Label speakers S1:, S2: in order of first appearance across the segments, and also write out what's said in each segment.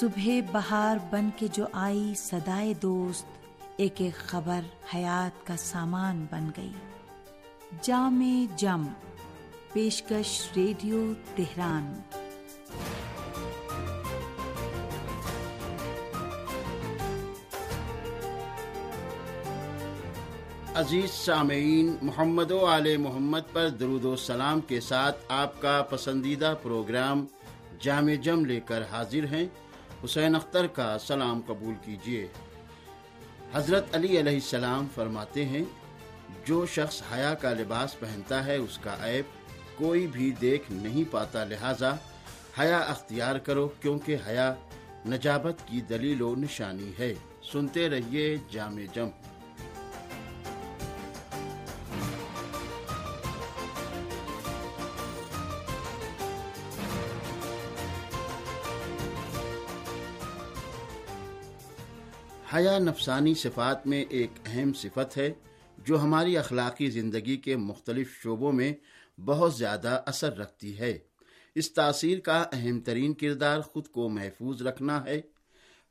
S1: صبح بہار بن کے جو آئی سدائے دوست، ایک ایک خبر حیات کا سامان بن گئی۔ جام جم، پیشکش ریڈیو تہران۔
S2: عزیز سامعین، محمد و آل محمد پر درود و سلام کے ساتھ آپ کا پسندیدہ پروگرام جامع جم لے کر حاضر ہیں۔ حسین اختر کا سلام قبول کیجیے حضرت علی علیہ السلام فرماتے ہیں، جو شخص حیا کا لباس پہنتا ہے، اس کا عیب کوئی بھی دیکھ نہیں پاتا۔ لہذا حیا اختیار کرو، کیونکہ حیا نجابت کی دلیل و نشانی ہے۔ سنتے رہیے جامع جم۔ حیا نفسانی صفات میں ایک اہم صفت ہے جو ہماری اخلاقی زندگی کے مختلف شعبوں میں بہت زیادہ اثر رکھتی ہے۔ اس تاثیر کا اہم ترین کردار خود کو محفوظ رکھنا ہے۔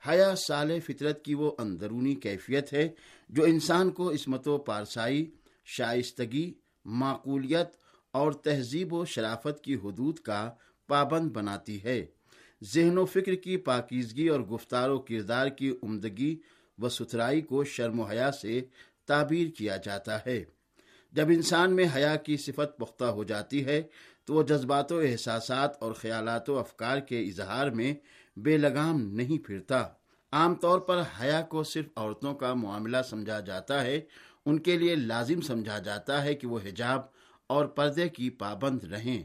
S2: حیا سال فطرت کی وہ اندرونی کیفیت ہے جو انسان کو عصمت و پارسائی، شائستگی، معقولیت اور تہذیب و شرافت کی حدود کا پابند بناتی ہے۔ ذہن و فکر کی پاکیزگی اور گفتار و کردار کی عمدگی و ستھرائی کو شرم و حیا سے تعبیر کیا جاتا ہے۔ جب انسان میں حیا کی صفت پختہ ہو جاتی ہے، تو وہ جذبات و احساسات اور خیالات و افکار کے اظہار میں بے لگام نہیں پھرتا۔ عام طور پر حیا کو صرف عورتوں کا معاملہ سمجھا جاتا ہے، ان کے لیے لازم سمجھا جاتا ہے کہ وہ حجاب اور پردے کی پابند رہیں۔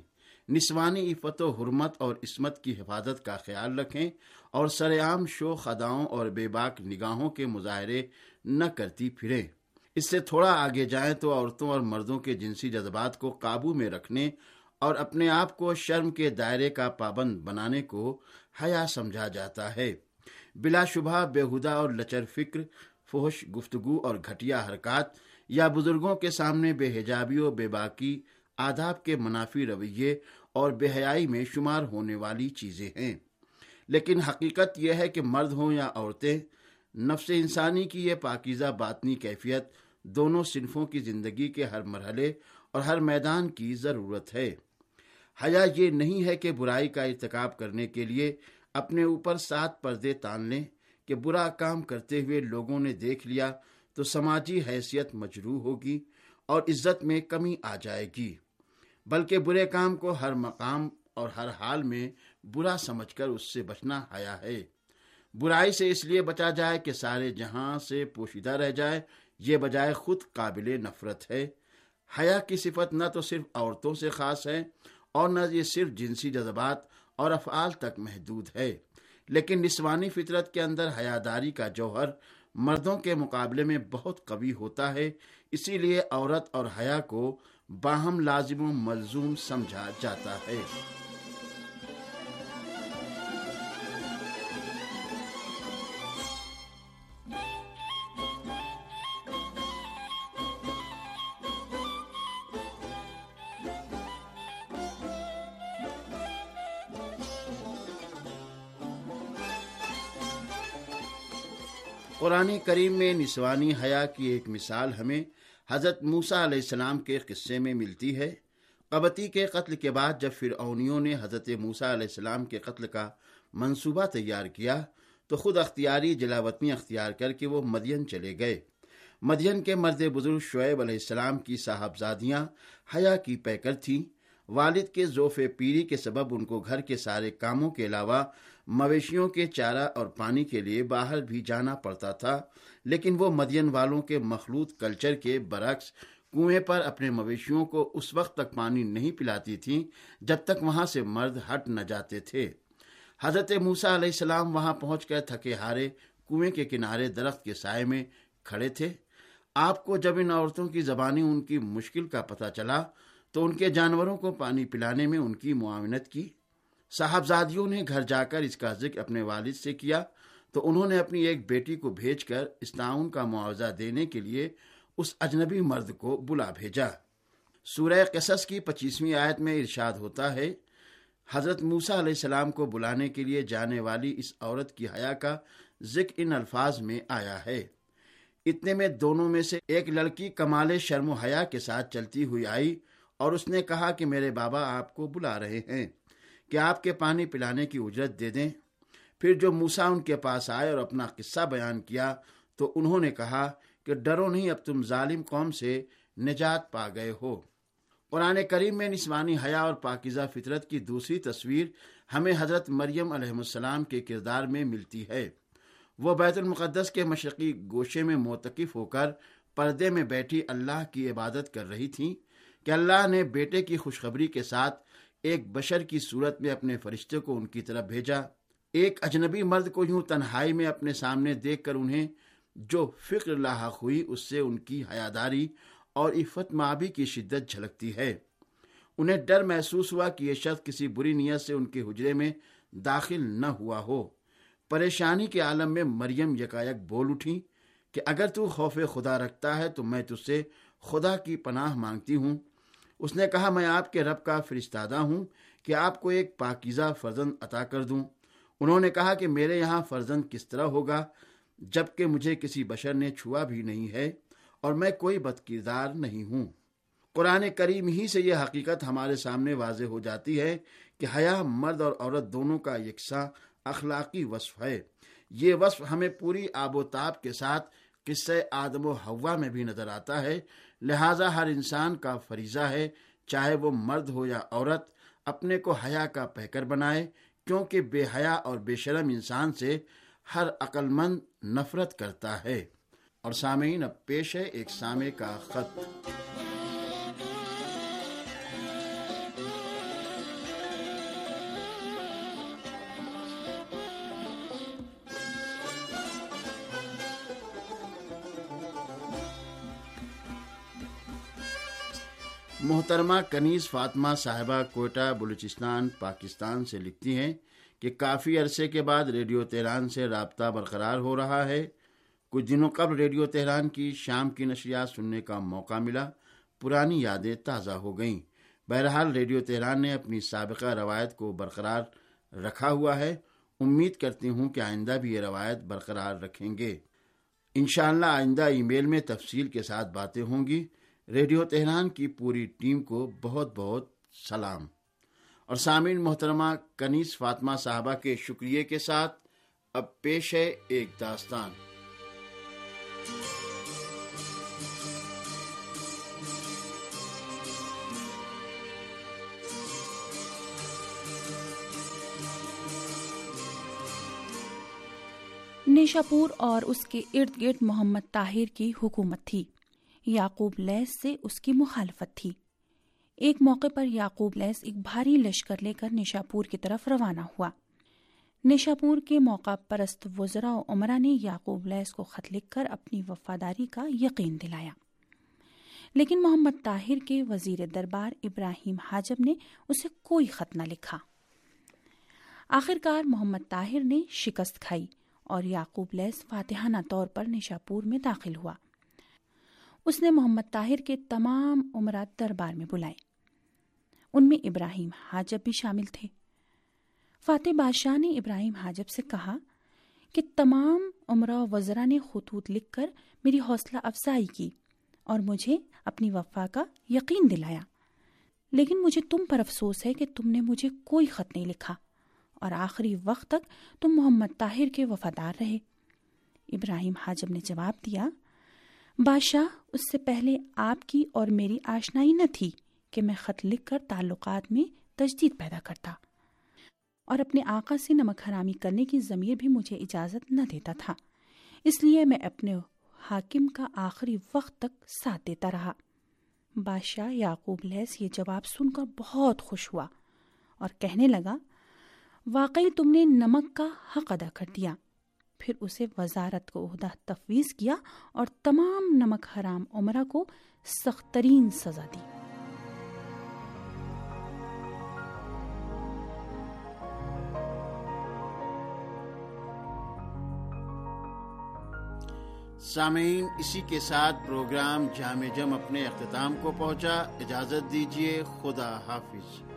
S2: نسوانی عفت و حرمت اور عصمت کی حفاظت کا خیال رکھیں اور سر عام شو خداؤں اور بے باک نگاہوں کے مظاہرے نہ کرتی پھریں۔ اس سے تھوڑا آگے جائیں تو عورتوں اور مردوں کے جنسی جذبات کو قابو میں رکھنے اور اپنے آپ کو شرم کے دائرے کا پابند بنانے کو حیا سمجھا جاتا ہے۔ بلا شبہ بےحدہ اور لچر فکر فوش گفتگو اور گھٹیا حرکات یا بزرگوں کے سامنے بے حجابی و بے باکی آداب کے منافی رویے اور بے حیائی میں شمار ہونے والی چیزیں ہیں۔ لیکن حقیقت یہ ہے کہ مرد ہوں یا عورتیں، نفس انسانی کی یہ پاکیزہ باطنی کیفیت دونوں صنفوں کی زندگی کے ہر مرحلے اور ہر میدان کی ضرورت ہے۔ حیا یہ نہیں ہے کہ برائی کا ارتکاب کرنے کے لیے اپنے اوپر سات پردے تان لیں کہ برا کام کرتے ہوئے لوگوں نے دیکھ لیا تو سماجی حیثیت مجروح ہوگی اور عزت میں کمی آ جائے گی۔ بلکہ برے کام کو ہر مقام اور ہر حال میں برا سمجھ کر اس سے بچنا حیا ہے۔ برائی سے اس لیے بچا جائے کہ سارے جہاں سے پوشیدہ رہ جائے، یہ بجائے خود قابل نفرت ہے۔ حیا کی صفت نہ تو صرف عورتوں سے خاص ہے اور نہ یہ صرف جنسی جذبات اور افعال تک محدود ہے۔ لیکن نسوانی فطرت کے اندر حیاداری کا جوہر مردوں کے مقابلے میں بہت قوی ہوتا ہے، اسی لیے عورت اور حیا کو باہم لازم و ملزوم سمجھا جاتا ہے۔ قرآن کریم میں نسوانی حیا کی ایک مثال ہمیں حضرت موسا علیہ السلام کے قصے میں ملتی ہے۔ قبطی کے قتل کے بعد جب فرعونیوں نے حضرت موسا علیہ السلام کے قتل کا منصوبہ تیار کیا، تو خود اختیاری جلاوطنی اختیار کر کے وہ مدین چلے گئے۔ مدین کے مرد بزرگ شعیب علیہ السلام کی صاحبزادیاں حیا کی پیکر تھیں۔ والد کے ذوف پیری کے سبب ان کو گھر کے سارے کاموں کے علاوہ مویشیوں کے چارہ اور پانی کے لیے باہر بھی جانا پڑتا تھا، لیکن وہ مدین والوں کے مخلوط کلچر کے برعکس کنویں پر اپنے مویشیوں کو اس وقت تک پانی نہیں پلاتی تھیں جب تک وہاں سے مرد ہٹ نہ جاتے تھے۔ حضرت موسا علیہ السلام وہاں پہنچ کر تھکے ہارے کنویں کے کنارے درخت کے سائے میں کھڑے تھے۔ آپ کو جب ان عورتوں کی زبانی ان کی مشکل کا پتہ چلا تو ان کے جانوروں کو پانی پلانے میں ان کی معاونت کی۔ صاحبزادیوں نے گھر جا کر اس کا ذکر اپنے والد سے کیا۔ تو انہوں نے اپنی ایک بیٹی کو بھیج کر اس تعاون کا معاوضہ دینے کے لیے اس اجنبی مرد کو بلا بھیجا۔ سورہ قصص کی پچیسویں آیت میں ارشاد ہوتا ہے، حضرت موسا علیہ السلام کو بلانے کے لیے جانے والی اس عورت کی حیا کا ذکر ان الفاظ میں آیا ہے۔ اتنے میں دونوں میں سے ایک لڑکی کمال شرم و حیا کے ساتھ چلتی ہوئی آئی۔ اور اس نے کہا کہ میرے بابا آپ کو بلا رہے ہیں کہ آپ کے پانی پلانے کی اجرت دے دیں۔ پھر جو موسا ان کے پاس آئے اور اپنا قصہ بیان کیا تو انہوں نے کہا کہ ڈرو نہیں، اب تم ظالم قوم سے نجات پا گئے ہو۔ قرآن کریم میں نسوانی حیا اور پاکیزہ فطرت کی دوسری تصویر ہمیں حضرت مریم علیہ السلام کے کردار میں ملتی ہے۔ وہ بیت المقدس کے مشرقی گوشے میں موتقف ہو کر پردے میں بیٹھی اللہ کی عبادت کر رہی تھیں۔ کہ اللہ نے بیٹے کی خوشخبری کے ساتھ ایک بشر کی صورت میں اپنے فرشتے کو ان کی طرف بھیجا۔ ایک اجنبی مرد کو یوں تنہائی میں اپنے سامنے دیکھ کر انہیں جو فکر لاحق ہوئی، اس سے ان کی حیاداری اور عفت مابی کی شدت جھلکتی ہے۔ انہیں ڈر محسوس ہوا کہ یہ شخص کسی بری نیت سے ان کے حجرے میں داخل نہ ہوا ہو۔ پریشانی کے عالم میں مریم یکایک بول اٹھی کہ اگر تو خوف خدا رکھتا ہے، تو میں تجھ سے خدا کی پناہ مانگتی ہوں۔ اس نے کہا، میں آپ کے رب کا فرستادہ ہوں کہ آپ کو ایک پاکیزہ فرزند عطا کر دوں۔ انہوں نے کہا کہ میرے یہاں فرزند کس طرح ہوگا جبکہ مجھے کسی بشر نے چھوا بھی نہیں ہے اور میں کوئی بد کردار نہیں ہوں۔ قرآن کریم ہی سے یہ حقیقت ہمارے سامنے واضح ہو جاتی ہے کہ حیا، مرد اور عورت دونوں کا یکساں اخلاقی وصف ہے۔ یہ وصف ہمیں پوری آب و تاب کے ساتھ قصے آدم و ہوا میں بھی نظر آتا ہے۔ لہٰذا ہر انسان کا فریضہ ہے چاہے وہ مرد ہو یا عورت، اپنے کو حیا کا پہکر بنائے، کیونکہ بے حیا اور بے شرم انسان سے ہر عقل مند نفرت کرتا ہے۔ اور سامعین، اب پیش ہے ایک سامع کا خط۔ محترمہ کنیز فاطمہ صاحبہ کوئٹہ، بلوچستان، پاکستان سے لکھتی ہیں کہ کافی عرصے کے بعد ریڈیو تہران سے رابطہ برقرار ہو رہا ہے۔ کچھ دنوں قبل ریڈیو تہران کی شام کی نشریات سننے کا موقع ملا۔ پرانی یادیں تازہ ہو گئیں۔ بہرحال ریڈیو تہران نے اپنی سابقہ روایت کو برقرار رکھا ہوا ہے۔ امید کرتی ہوں کہ آئندہ بھی یہ روایت برقرار رکھیں گے۔ انشاءاللہ آئندہ ای میل میں تفصیل کے ساتھ باتیں ہوں گی۔ ریڈیو تہران کی پوری ٹیم کو بہت بہت سلام۔ اور سامعین محترمہ کنیس فاطمہ صاحبہ کے شکریہ کے ساتھ اب پیش ہے ایک داستان۔
S3: نیشاپور اور اس کے ارد گرد محمد طاہر کی حکومت تھی۔ یعقوب لیس سے اس کی مخالفت تھی۔ ایک موقع پر یعقوب لیس ایک بھاری لشکر لے کر نشاپور کی طرف روانہ ہوا۔ نشاپور کے موقع پرست وزراء و عمرہ نے یعقوب لیس کو خط لکھ کر اپنی وفاداری کا یقین دلایا۔ لیکن محمد طاہر کے وزیر دربار ابراہیم حاجب نے اسے کوئی خط نہ لکھا۔ آخرکار محمد طاہر نے شکست کھائی اور یعقوب لیس فاتحانہ طور پر نشاپور میں داخل ہوا۔ اس نے محمد طاہر کے تمام عمرات دربار میں بلائے۔ ان میں ابراہیم حاجب بھی شامل تھے۔ فاتح بادشاہ نے ابراہیم حاجب سے کہا کہ تمام عمرہ وزرا نے خطوط لکھ کر میری حوصلہ افزائی کی اور مجھے اپنی وفا کا یقین دلایا۔ لیکن مجھے تم پر افسوس ہے کہ تم نے مجھے کوئی خط نہیں لکھا اور آخری وقت تک تم محمد طاہر کے وفادار رہے۔ ابراہیم حاجب نے جواب دیا بادشاہ، اس سے پہلے آپ کی اور میری آشنائی نہ تھی کہ میں خط لکھ کر تعلقات میں تجدید پیدا کرتا اور اپنے آقا سے نمک حرامی کرنے کی ضمیر بھی مجھے اجازت نہ دیتا تھا۔ اس لیے میں اپنے حاکم کا آخری وقت تک ساتھ دیتا رہا۔ بادشاہ یعقوب لیس یہ جواب سن کر بہت خوش ہوا اور کہنے لگا، واقعی تم نے نمک کا حق ادا کر دیا۔ پھر اسے وزارت کو عہدہ تفویض کیا اور تمام نمک حرام عمرہ کو سخت ترین سزا دی۔
S2: سامعین، اسی کے ساتھ پروگرام جامع جم اپنے اختتام کو پہنچا۔ اجازت دیجیے خدا حافظ۔